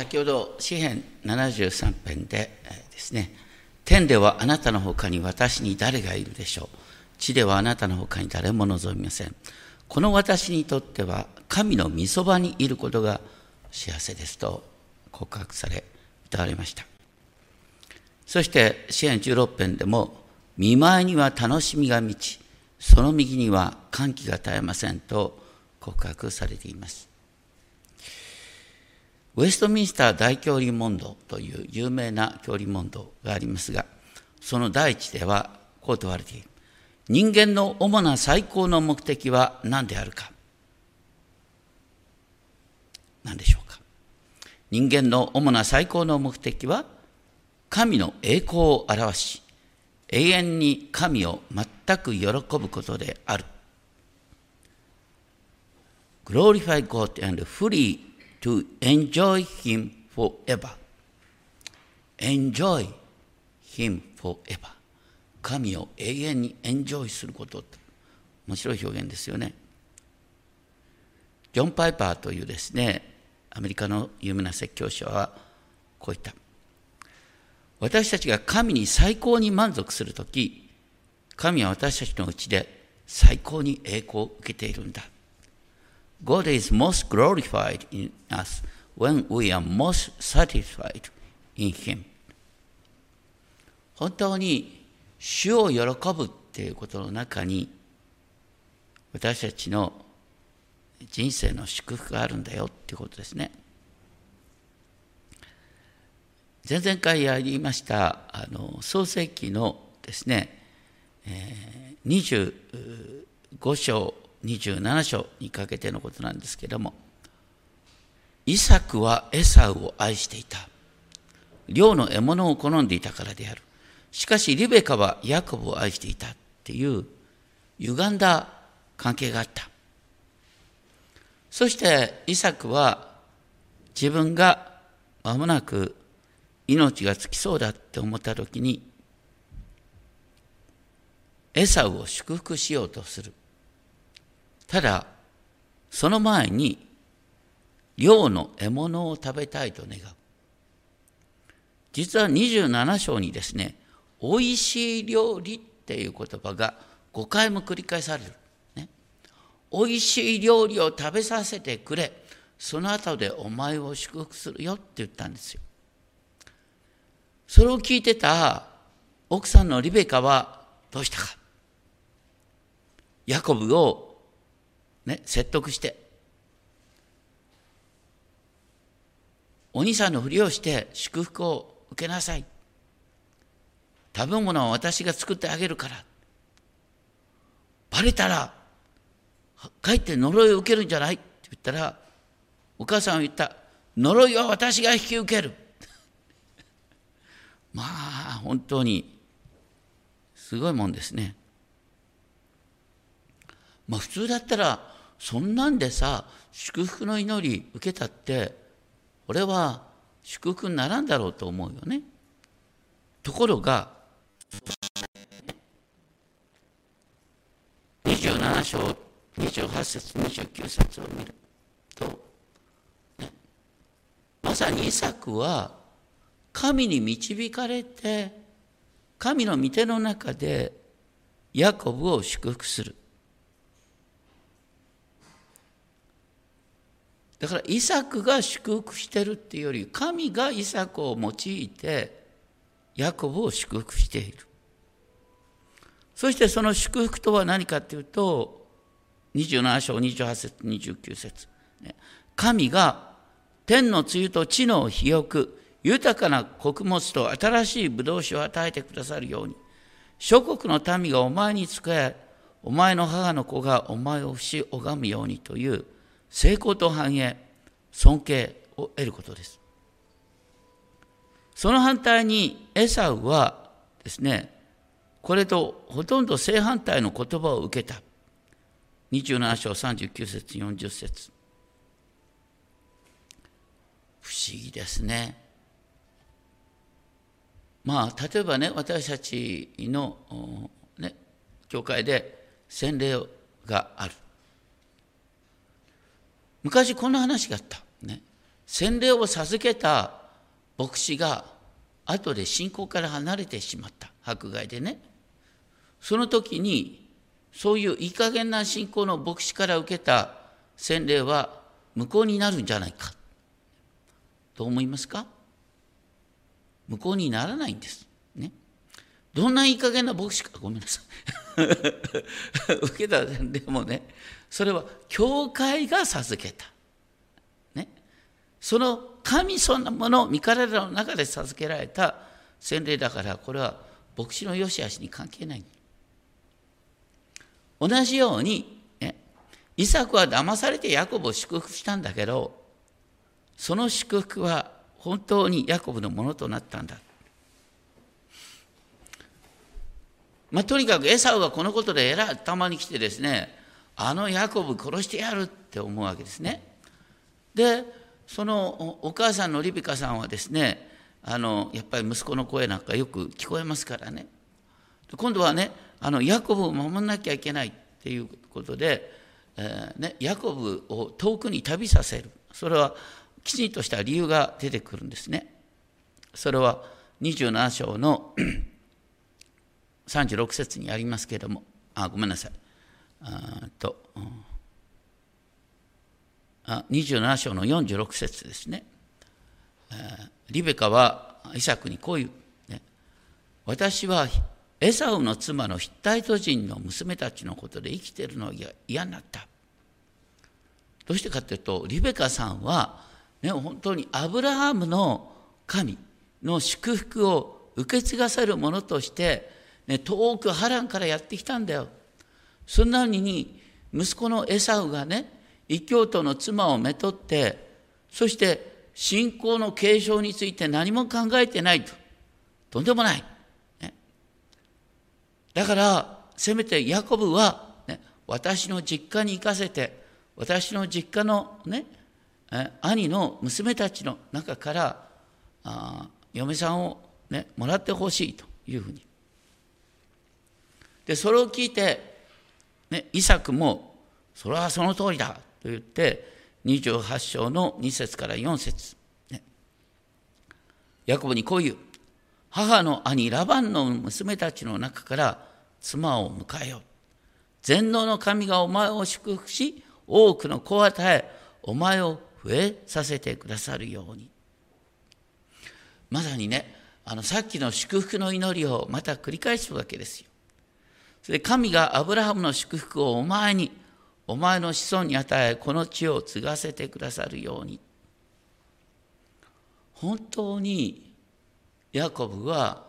先ほど詩編73編でですね天ではあなたのほかに私に誰がいるでしょう。地ではあなたのほかに誰も望みません。この私にとっては神の御そばにいることが幸せですと告白され歌われました。そして詩篇16編でも見舞いには楽しみが満ちその右には歓喜が絶えませんと告白されています。ウェストミンスター大教理問答という有名な教理問答がありますが、その第一ではこう問われている。人間の主な最高の目的は何であるか？何でしょうか？人間の主な最高の目的は神の栄光を表し永遠に神を全く喜ぶことである。Glorify God and fully to enjoy Him forever. enjoy Him forever. 神を永遠にエンジョイすること面白い表現ですよね。ジョン・パイパーというですね、アメリカの有名な説教者はこう言った。私たちが神に最高に満足するとき、神は私たちのうちで最高に栄光を受けているんだ。God is most glorified in us when we are most satisfied in Him. 本当に主を喜ぶっていうことの中に私たちの人生の祝福があるんだよっていうことですね。前々回やりましたあの創世記のですね、えー、25章27章にかけてのことなんですけども、イサクはエサウを愛していた。漁の獲物を好んでいたからである。しかしリベカはヤコブを愛していたっていう歪んだ関係があった。そしてイサクは自分が間もなく命が尽きそうだって思った時にエサウを祝福しようとする。ただ、その前に、漁の獲物を食べたいと願う。実は27章にですね、おいしい料理っていう言葉が5回も繰り返される。ね、おいしい料理を食べさせてくれ。その後でお前を祝福するよって言ったんですよ。それを聞いてた奥さんのリベカはどうしたか。ヤコブをね、説得して、お兄さんのふりをして祝福を受けなさい。食べ物は私が作ってあげるから。バレたら、かえって呪いを受けるんじゃないって言ったら、お母さんは言った。呪いは私が引き受ける。まあ、本当に、すごいもんですね。まあ普通だったらそんなんでさ祝福の祈り受けたって俺は祝福にならんだろうと思うよね。ところが27章28節29節を見ると、ね、まさにイサクは神に導かれて神の御手の中でヤコブを祝福するだからイサクが祝福してるっていうより神がイサクを用いてヤコブを祝福している。そしてその祝福とは何かっていうと27章28節29節。神が天の露と地の肥沃豊かな穀物と新しい葡萄酒を与えてくださるように諸国の民がお前に仕えお前の母の子がお前をし拝むようにという成功と繁栄、尊敬を得ることです。その反対にエサウはですね、これとほとんど正反対の言葉を受けた。27章39節40節不思議ですね。まあ例えばね私たちの、ね、教会で洗礼がある昔こんな話があった。ね。洗礼を授けた牧師が後で信仰から離れてしまった迫害でねその時にそういういい加減な信仰の牧師から受けた洗礼は無効になるんじゃないかと思いますか？無効にならないんです。ね。どんないい加減な牧師か、ごめんなさい。受けた洗礼もね、それは教会が授けた。ね。その神そんなもの、身体の中で授けられた洗礼だから、これは牧師の良し悪しに関係ない。同じように、ね、イサクは騙されてヤコブを祝福したんだけど、その祝福は本当にヤコブのものとなったんだ。まあ、とにかくエサウはこのことでえらい頭に来てですね、あのヤコブ殺してやるって思うわけですね。で、そのお母さんのリビカさんはですね、あのやっぱり息子の声なんかよく聞こえますからね。今度はね、あのヤコブを守らなきゃいけないっていうことで、えー、ね、ヤコブを遠くに旅させるそれはきちんとした理由が出てくるんですねそれは27章の 36節にありますけれどもあごめんなさいあと、あ27章の46節ですね、リベカはイサクにこういう、私はエサウの妻のヒッタイト人の娘たちのことで生きてるのが嫌になった。どうしてかというと、リベカさんは、ね、本当にアブラハムの神の祝福を受け継がせるものとして、ね、遠く波乱からやってきたんだよ。そんなのに、息子のエサウがね、異教徒の妻をめとって、そして信仰の継承について何も考えてないと。とんでもない。ねだからせめてヤコブは、ね、私の実家に行かせて私の実家のね兄の娘たちの中からあ嫁さんを、ね、もらってほしいというふうに。でそれを聞いて、ね、イサクもそれはその通りだと言って28章の2節から4節、ね、ヤコブにこう言う母の兄ラバンの娘たちの中から妻を迎えよう。全能の神がお前を祝福し、多くの子を与え、お前を増えさせてくださるように。まさにね、あのさっきの祝福の祈りをまた繰り返すわけですよ。で神がアブラハムの祝福をお前に、お前の子孫に与え、この地を継がせてくださるように。本当にヤコブは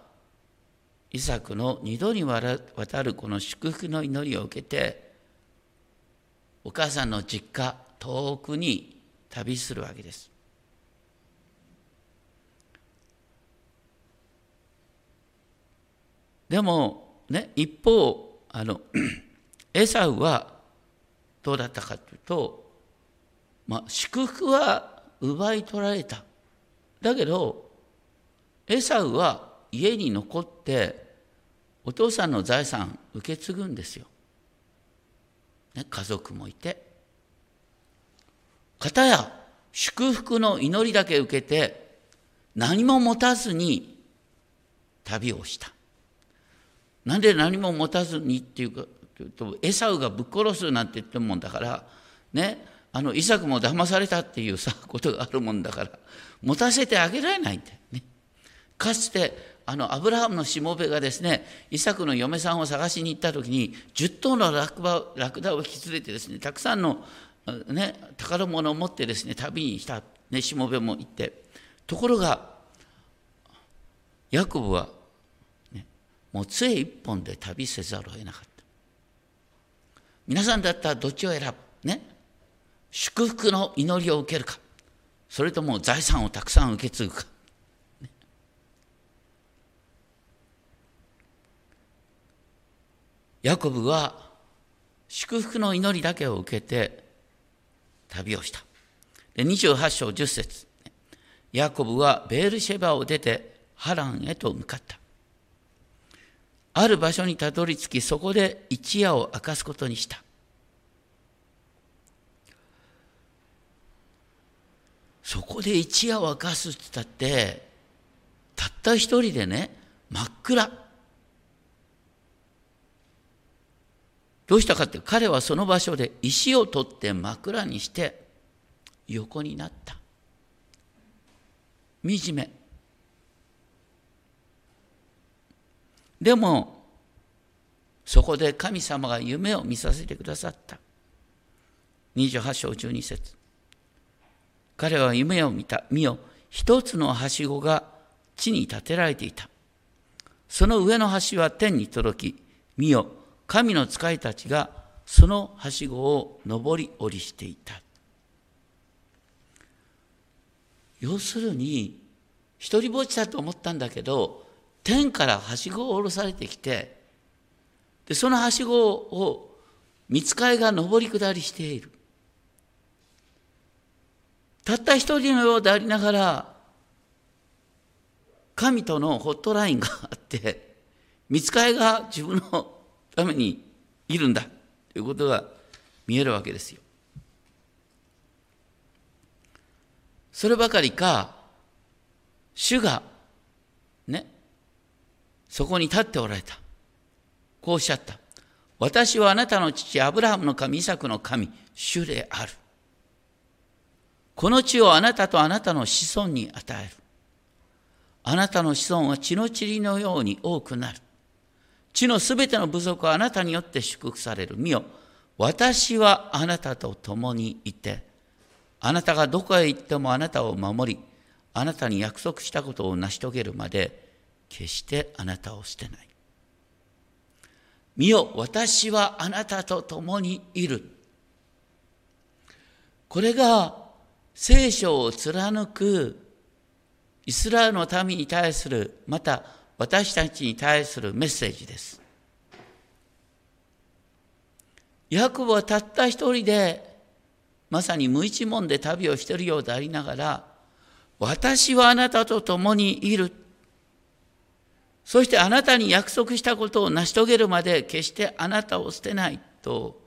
イサクの二度にわたるこの祝福の祈りを受けてお母さんの実家遠くに旅するわけです。でもね一方あの エサウはどうだったかというと、まあ、祝福は奪い取られただけどエサウは家に残ってお父さんの財産受け継ぐんですよ。ね、家族もいて。かたや祝福の祈りだけ受けて何も持たずに旅をした。なんで何も持たずにっていうかというとエサウがぶっ殺すなんて言ってるもんだからねあのイサクも騙されたっていうさことがあるもんだから持たせてあげられないんだよね。かつてあのアブラハムのしもべがですねイサクの嫁さんを探しに行った時に10頭のラクダラクダを引き連れてですねたくさんの、ね、宝物を持ってですね旅にした、ね、しもべも行ってところがヤコブは、もう杖一本で旅せざるを得なかった。皆さんだったらどっちを選ぶ？ね？祝福の祈りを受けるか。それとも財産をたくさん受け継ぐか。ヤコブは祝福の祈りだけを受けて旅をした。で28章10節。ヤコブはベールシェバを出てハランへと向かった。ある場所にたどり着き、そこで一夜を明かすことにした。そこで一夜沸かすって言ったってたった一人でね真っ暗。どうしたかって彼はその場所で石を取って枕にして横になった。惨め。でもそこで神様が夢を見させてくださった。28章12節。彼は夢を見た。見よ一つのはしごが地に建てられていた。その上の橋は天に届き見よ神の使いたちがそのはしごを上り下りしていた。要するに一人ぼっちだと思ったんだけど天からはしごを下ろされてきてでそのはしごを見つかいが上り下りしているたった一人のようでありながら神とのホットラインがあって見つかいが自分のためにいるんだということが見えるわけですよ。そればかりか主がねそこに立っておられた。こうおっしゃった。私はあなたの父アブラハムの神イサクの神主である。この地をあなたとあなたの子孫に与える。あなたの子孫は血の塵のように多くなる。地のすべての部族はあなたによって祝福される。見よ、私はあなたと共にいて、あなたがどこへ行ってもあなたを守り、あなたに約束したことを成し遂げるまで、決してあなたを捨てない。見よ、私はあなたと共にいる。これが聖書を貫くイスラエルの民に対する、また私たちに対するメッセージです。ヤコブはたった一人で、まさに無一文で旅をしているようでありながら、私はあなたと共にいる。そしてあなたに約束したことを成し遂げるまで決してあなたを捨てないと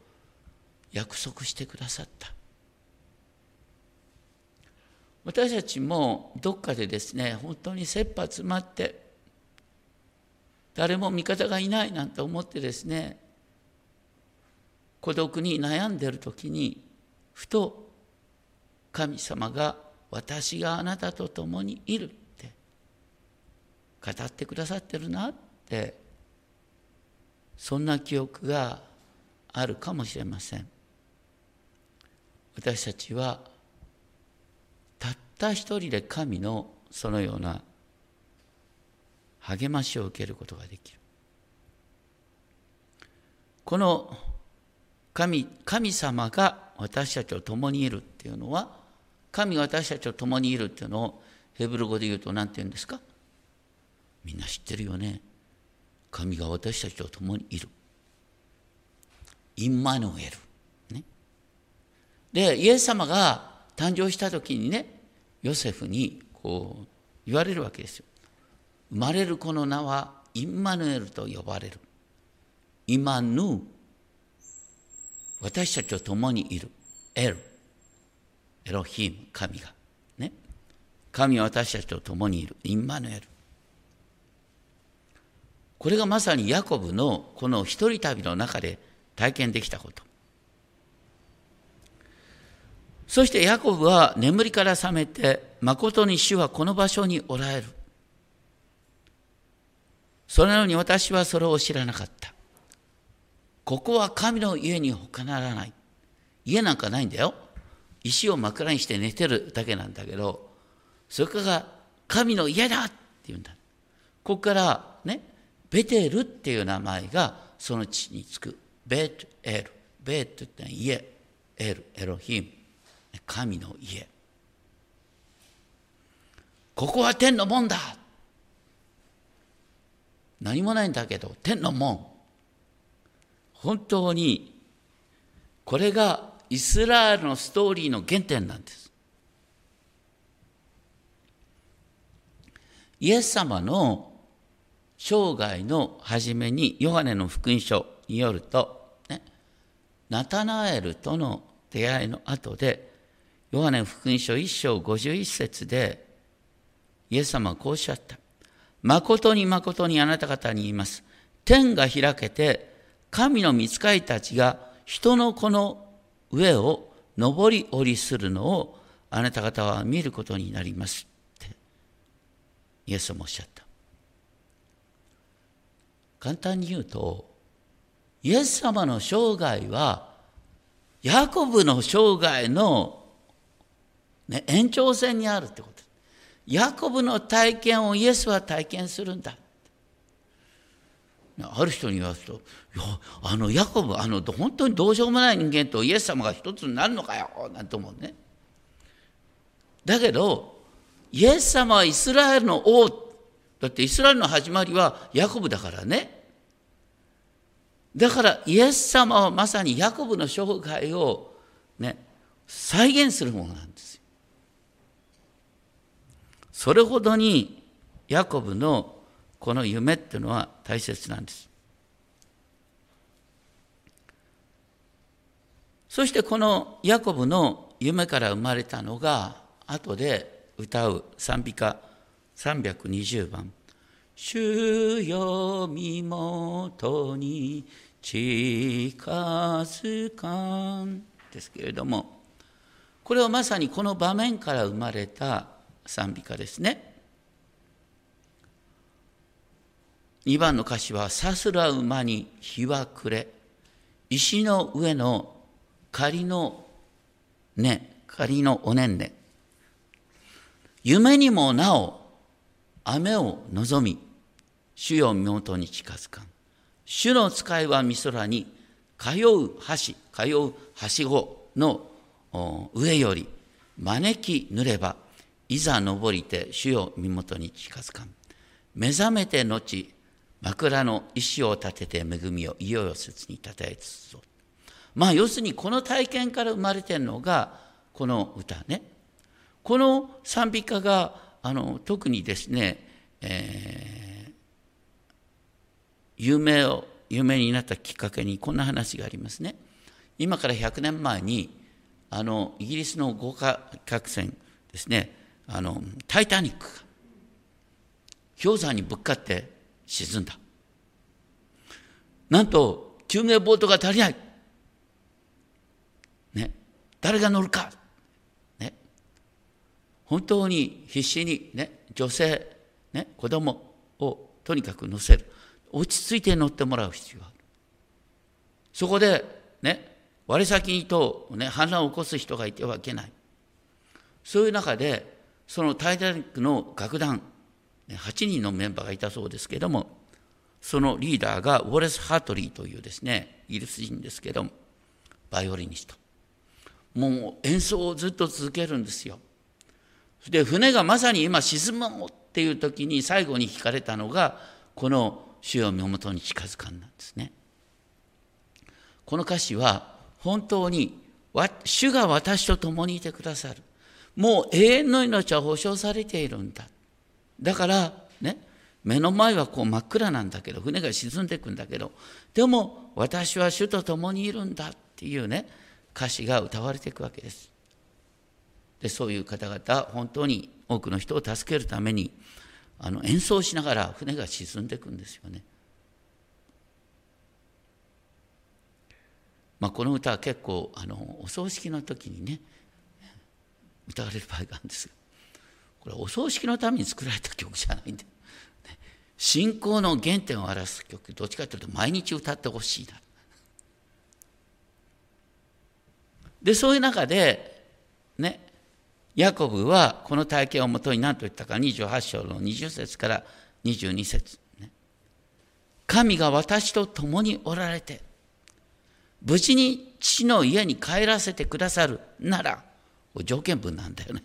約束してくださった。私たちもどっかでですね、本当に切羽詰まって誰も味方がいないなんて思ってですね孤独に悩んでる時にふと神様が私があなたと共にいる語ってくださってるなってそんな記憶があるかもしれません。私たちはたった一人で神のそのような励ましを受けることができる。この神神様が私たちと共にいるっていうのは神が私たちと共にいるっていうのをヘブル語で言うと何て言うんですか？みんな知ってるよね神が私たちと共にいるインマヌエル、ね、でイエス様が誕生した時にねヨセフにこう言われるわけですよ生まれる子の名はインマヌエルと呼ばれる。イマヌ私たちと共にいる。エル。エロヒム、神が。ね。神は私たちと共にいる。インマヌエル。これがまさにヤコブのこの一人旅の中で体験できたこと。そしてヤコブは眠りから覚めて、誠に主はこの場所におられる。それなのに私はそれを知らなかった。ここは神の家に他ならない。家なんかないんだよ。石を枕にして寝てるだけなんだけど、それから神の家だって言うんだ。ここから、ベテルっていう名前がその地につく。ベトエル。ベトって家。エル、エロヒム。神の家。ここは天の門だ何もないんだけど天の門本当にこれがイスラエルのストーリーの原点なんですイエス様の生涯の初めにヨハネの福音書によると、ね、ナタナエルとの出会いの後でヨハネ福音書1章51節で、イエス様はこうおっしゃった。誠に誠にあなた方に言います。天が開けて、神の御使いたちが人の子の上を上り下りするのをあなた方は見ることになりますってイエスもおっしゃった簡単に言うとイエス様の生涯はヤコブの生涯の、ね、延長線にあるってことヤコブの体験をイエスは体験するんだある人に言わすと、いや、あのヤコブ、あの本当にどうしようもない人間とイエス様が一つになるのかよ、なんて思うね。だけど、イエス様はイスラエルの王、だってイスラエルの始まりはヤコブだからね。だからイエス様はまさにヤコブの生涯をね、再現するものなんですよ。それほどにヤコブのこの夢っていうのは大切なんです。そしてこのヤコブの夢から生まれたのが後で歌う賛美歌320番「主よ身元に近づかん」ですけれどもこれはまさにこの場面から生まれた賛美歌ですね。2番の歌詞は、さすら馬に日は暮れ、石の上の仮の根、仮のおねんね。夢にもなお雨を望み、主よ身元に近づかん。主の使いは美空に通う橋、通うはしごの上より招きぬれば、いざ登りて主よ身元に近づかん。目覚めて後、枕の石を立てて恵みをいよいよ切にたたえつつぞ。まあ要するにこの体験から生まれてるのがこの歌ね。この賛美歌があの特にですね、えー、有名を有名になったきっかけにこんな話がありますね。今から100年前にあのイギリスの豪華客船ですねあのタイタニックが氷山にぶっかって沈んだ。なんと、救命ボートが足りない。ね。誰が乗るか。ね。本当に必死にね、女性、ね、子供をとにかく乗せる。落ち着いて乗ってもらう必要がある。そこで、ね、割先にと、ね、反乱を起こす人がいてはいけない。そういう中で、そのタイタニックの楽団、8人のメンバーがいたそうですけれども、そのリーダーがウォレス・ハートリーというですね、イギリス人ですけども、バイオリニスト。もう演奏をずっと続けるんですよ。で、船がまさに今沈むっていう時に最後に弾かれたのが、この主よ身元に近づかんなんですね。この歌詞は本当に主が私と共にいてくださる。もう永遠の命は保証されているんだ。だからね目の前はこう真っ暗なんだけど船が沈んでいくんだけどでも私は主と共にいるんだっていうね歌詞が歌われていくわけです。でそういう方々本当に多くの人を助けるためにあの演奏しながら船が沈んでいくんですよね。まあ、この歌は結構あのお葬式の時にね歌われる場合があるんですがこれお葬式のために作られた曲じゃないんで、信仰の原点を表す曲。どっちかというと毎日歌ってほしいな。でそういう中でねヤコブはこの体験をもとに何と言ったか28章の20節から22節、ね、神が私と共におられて無事に父の家に帰らせてくださるなら条件文なんだよね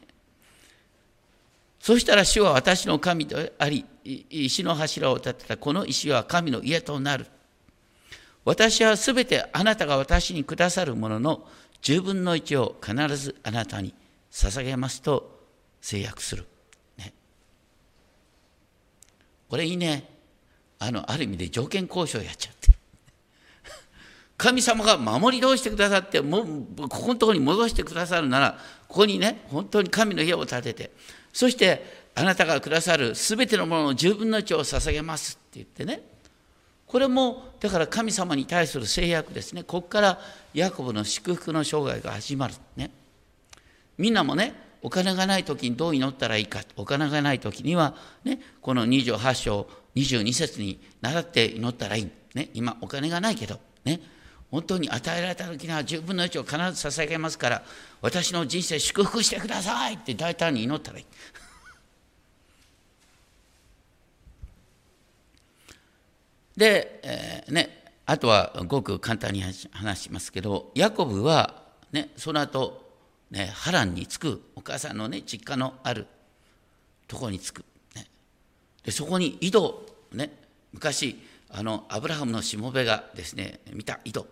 そしたら主は私の神であり、石の柱を立てたこの石は神の家となる。私はすべてあなたが私にくださるものの十分の一を必ずあなたに捧げますと制約する。ね、これいいね。あの、ある意味で条件交渉やっちゃって。神様が守り通してくださってもここのところに戻してくださるならここにね本当に神の家を建ててそしてあなたがくださる全てのものの十分の1を捧げますって言ってねこれもだから神様に対する制約ですねここからヤコブの祝福の生涯が始まるねみんなもねお金がない時にどう祈ったらいいかお金がない時にはねこの28章22節に習って祈ったらいい、ね、今お金がないけどね本当に与えられた時には10分の1を必ず捧げますから私の人生祝福してくださいって大胆に祈ったらいい。で、えー、ね、あとはごく簡単に話しますけどヤコブは、ね、その後、ね、波乱に着くお母さんの、ね、実家のあるところに着く、ね、でそこに井戸、ね、昔あのアブラハムのしもべがですね見た井戸。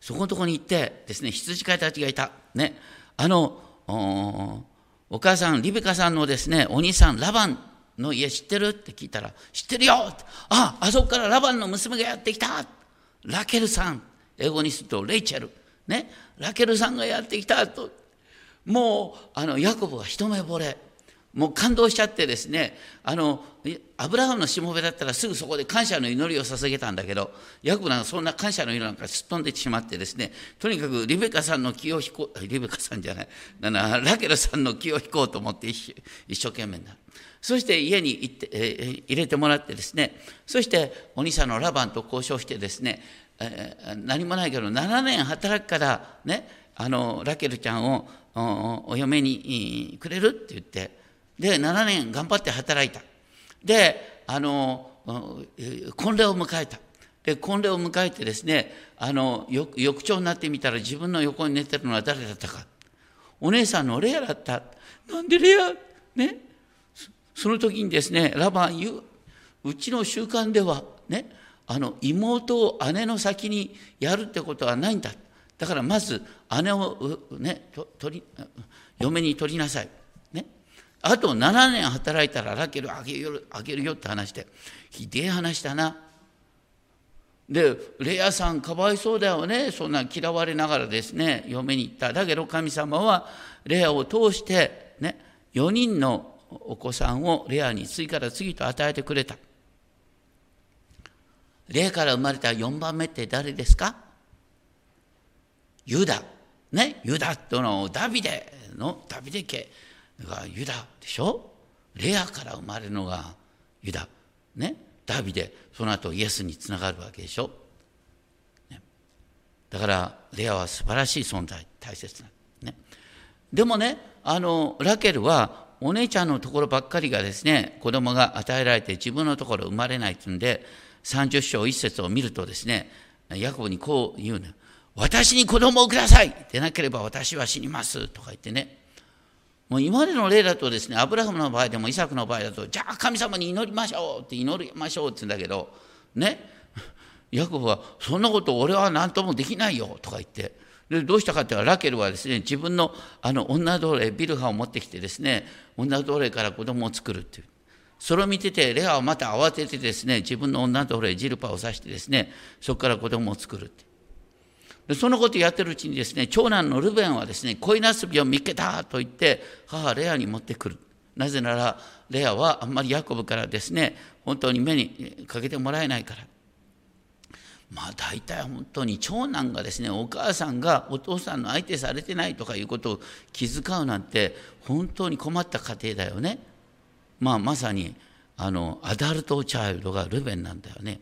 そこのところに行ってですね羊飼いたちがいた、ね、あのお母さんリベカさんのですねお兄さんラバンの家知ってる？って聞いたら知ってるよ！ああそこからラバンの娘がやってきた！ラケルさん。英語にするとレイチェル。ね。ラケルさんがやってきたともうあのヤコブは一目惚れ。もう感動しちゃってですねあのアブラハムのしもべだったらすぐそこで感謝の祈りを捧げたんだけどヤコブなんかそんな感謝の祈りなんかすっ飛んでしまってですねとにかくリベカさんの気を引こうリベカさんじゃない。ラケルさんの気を引こうと思って一生懸命になる。そして家に行って、えー、入れてもらってですねそしてお兄さんのラバンと交渉してですね、えー、何もないけど7年働くからねあのラケルちゃんをお嫁にくれるって言って。で7年頑張って働いた。であの婚礼を迎えた。で婚礼を迎えてですねあの翌朝になってみたら自分の横に寝てるのは誰だったか。お姉さんのレアだった。なんでレア？ね？その時にですねラバン言う。うちの習慣ではね？あの妹を姉の先にやるってことはないんだ。だからまず姉をね取り嫁に取りなさい。ね。あと7年働いたらラケルあげるあげるよって話してひでえ話だな。でレアさんかわいそうだよね。そんな嫌われながらですね。嫁に行った。だけど神様はレアを通してね4人のお子さんをレアに次から次と与えてくれた。レアから生まれた4番目って誰ですか？ユダ。ね？ユダとのダビデのダビデ家。がユダでしょ？レアから生まれるのがユダ。ね？ダビデ。その後イエスにつながるわけでしょ、だからレアは素晴らしい存在。大切な、ね、でもねあのラケルはお姉ちゃんのところばっかりがですね子供が与えられて自分のところ生まれないっていうんで30章1節を見るとですねヤコブにこう言うの私に子供をください。でなければ私は死にます。とか言ってね。もう今までの例だとですね、アブラハムの場合でもイサクの場合だと、じゃあ神様に祈りましょうって祈りましょうって言うんだけど、ね、ヤコブは、そんなこと俺は何ともできないよ。とか言って、でどうしたかっていうと、ラケルはですね、自分のあの女奴隷、ビルハを持ってきてですね、女奴隷から子供を作るっていう。それを見てて、レアはまた慌ててですね、自分の女奴隷、ジルパを刺してですね、そこから子供を作るって。でそのことをやってるうちにですね長男のルベンはですね恋なすびを見っけたと言って母レアに持ってくる。なぜならレアはあんまりヤコブからですね本当に目にかけてもらえないから。まあ大体本当に長男がですねお母さんがお父さんの相手されてないとかいうことを気遣うなんて本当に困った家庭だよね。まあまさにあのアダルトチャイルドがルベンなんだよね。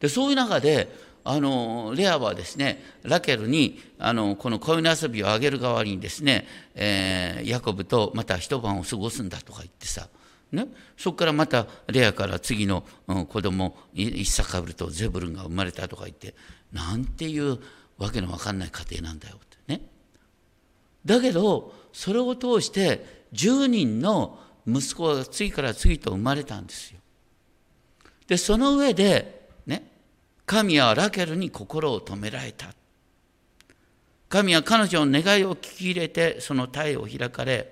でそういう中であのレアはですねラケルにあのこの恋の遊びをあげる代わりにですね、えー、ヤコブとまた一晩を過ごすんだとか言ってさ、ね、そこからまたレアから次の、うん、子供イッサカブルとゼブルンが生まれたとか言ってなんていうわけのわかんない家庭なんだよってね。だけどそれを通して10人の息子が次から次と生まれたんですよ。でその上で神はラケルに心を止められた。神は彼女の願いを聞き入れてその体を開かれ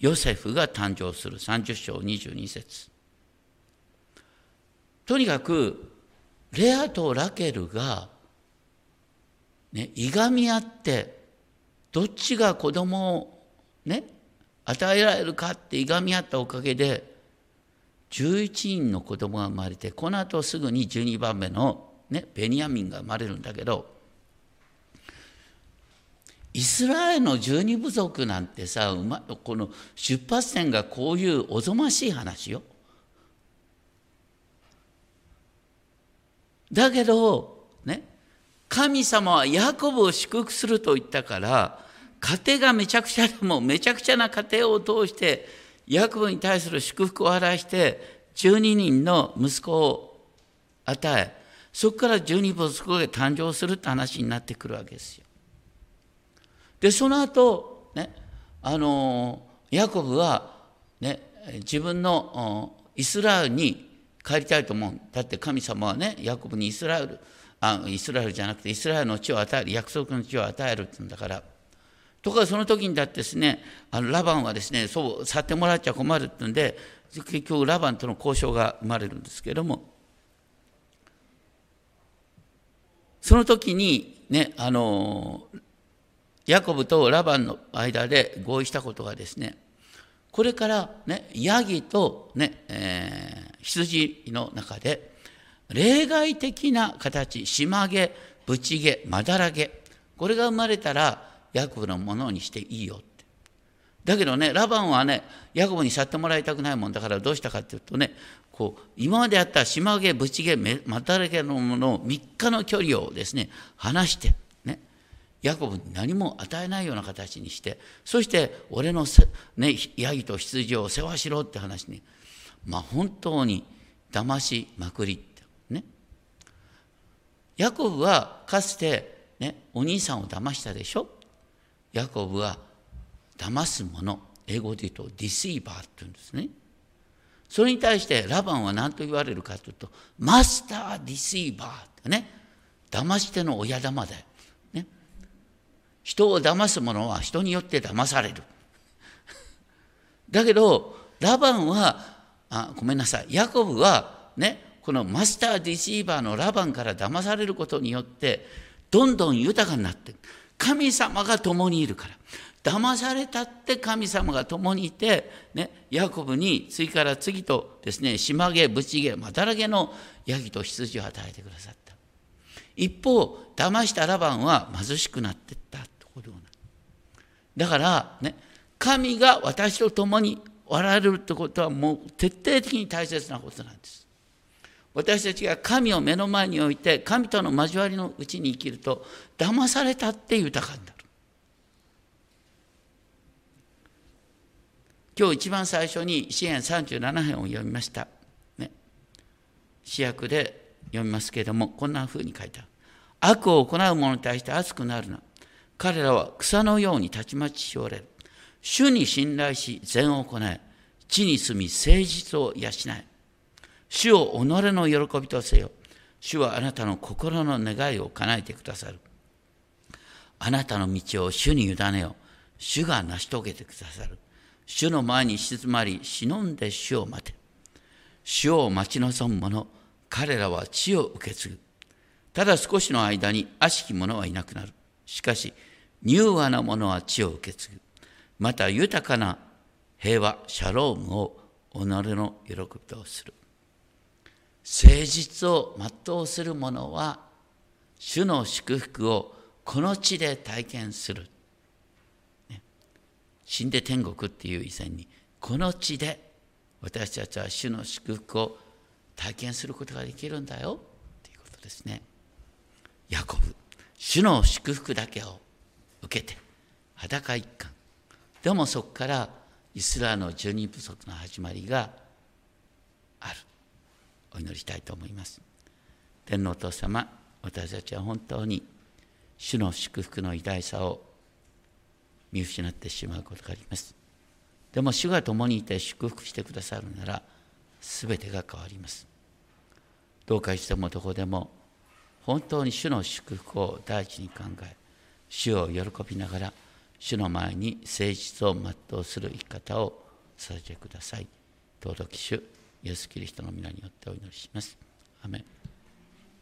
ヨセフが誕生する30章22節とにかくレアとラケルがね、いがみ合ってどっちが子供をね与えられるかっていがみ合ったおかげで11人の子供が生まれてこの後すぐに12番目の、ね、ベニヤミンが生まれるんだけどイスラエルの十二部族なんてさこの出発点がこういうおぞましい話よ。だけどね神様はヤコブを祝福すると言ったから家庭がめちゃくちゃでもめちゃくちゃな家庭を通してヤコブに対する祝福を表して12人の息子を与えそこから12部族が誕生するって話になってくるわけですよ。でその後ねあのヤコブはね自分のイスラエルに帰りたいと思うだって神様はねヤコブにイスラエルあイスラエルじゃなくてイスラエルの地を与える約束の地を与えるって言うんだからところがその時にだってですねあのラバンはですねそう去ってもらっちゃ困るって言うんで結局ラバンとの交渉が生まれるんですけれども。その時にねあのヤコブとラバンの間で合意したことがですねこれからねヤギとね、えー、羊の中で例外的な形島毛ブチ毛まだら毛これが生まれたらヤコブのものにしていいよって。だけどね、ラバンはね、ヤコブに去ってもらいたくないもんだからどうしたかっていうとね、こう今まであった島毛、ブチ毛、またらけのものを3日の距離をですね、離して、ね、ヤコブに何も与えないような形にして、そして俺のね、ヤギと羊を世話しろって話に、まあ本当に騙しまくりって、ね。ヤコブはかつて、ね、お兄さんを騙したでしょ？ヤコブは騙す者英語で言うと deceiver って言うんですね。それに対してラバンは何と言われるかというと master deceiver ってね。騙し手の親玉だよ、ね、人を騙す者は人によって騙される。だけどラバンはあごめんなさい。ヤコブはねこの master deceiver のラバンから騙されることによってどんどん豊かになって神様が共にいるから。騙されたって神様が共にいて、ね、ヤコブに次から次とですね島毛ブチ毛まだらけのヤギと羊を与えてくださった。一方騙したラバンは貧しくなっていったところだからね神が私と共におられるってことはもう徹底的に大切なことなんです。私たちが神を目の前に置いて神との交わりのうちに生きると騙されたって豊かになる。今日一番最初に支援37編を読みました、ね、主役で読みますけれどもこんなふうに書いてある。悪を行う者に対して熱くなるな。彼らは草のようにたちまちしおれる。主に信頼し善を行え。地に住み誠実を養え。主を己の喜びとせよ。主はあなたの心の願いを叶えてくださる。あなたの道を主に委ねよ。主が成し遂げてくださる。主の前に静まり、忍んで主を待て。主を待ち望む者、彼らは地を受け継ぐ。ただ少しの間に悪しき者はいなくなる。しかし、柔和な者は地を受け継ぐ。また豊かな平和、シャロームを己の喜びとする。誠実を全うする者は主の祝福をこの地で体験する、ね、死んで天国っていう以前にこの地で私たちは主の祝福を体験することができるんだよということですね。ヤコブ主の祝福だけを受けて裸一貫。でもそこからイスラエルの十二部族の始まりがある。お祈りしたいと思います。天皇お父様、私たちは本当に主の祝福の偉大さを見失ってしまうことがあります。でも主が共にいて祝福してくださるなら全てが変わります。どうかいつでもどこでも本当に主の祝福を第一に考え主を喜びながら主の前に誠実を全うする生き方をさせてください。尊き主イエス・キリストの皆によってお祈りします。アメ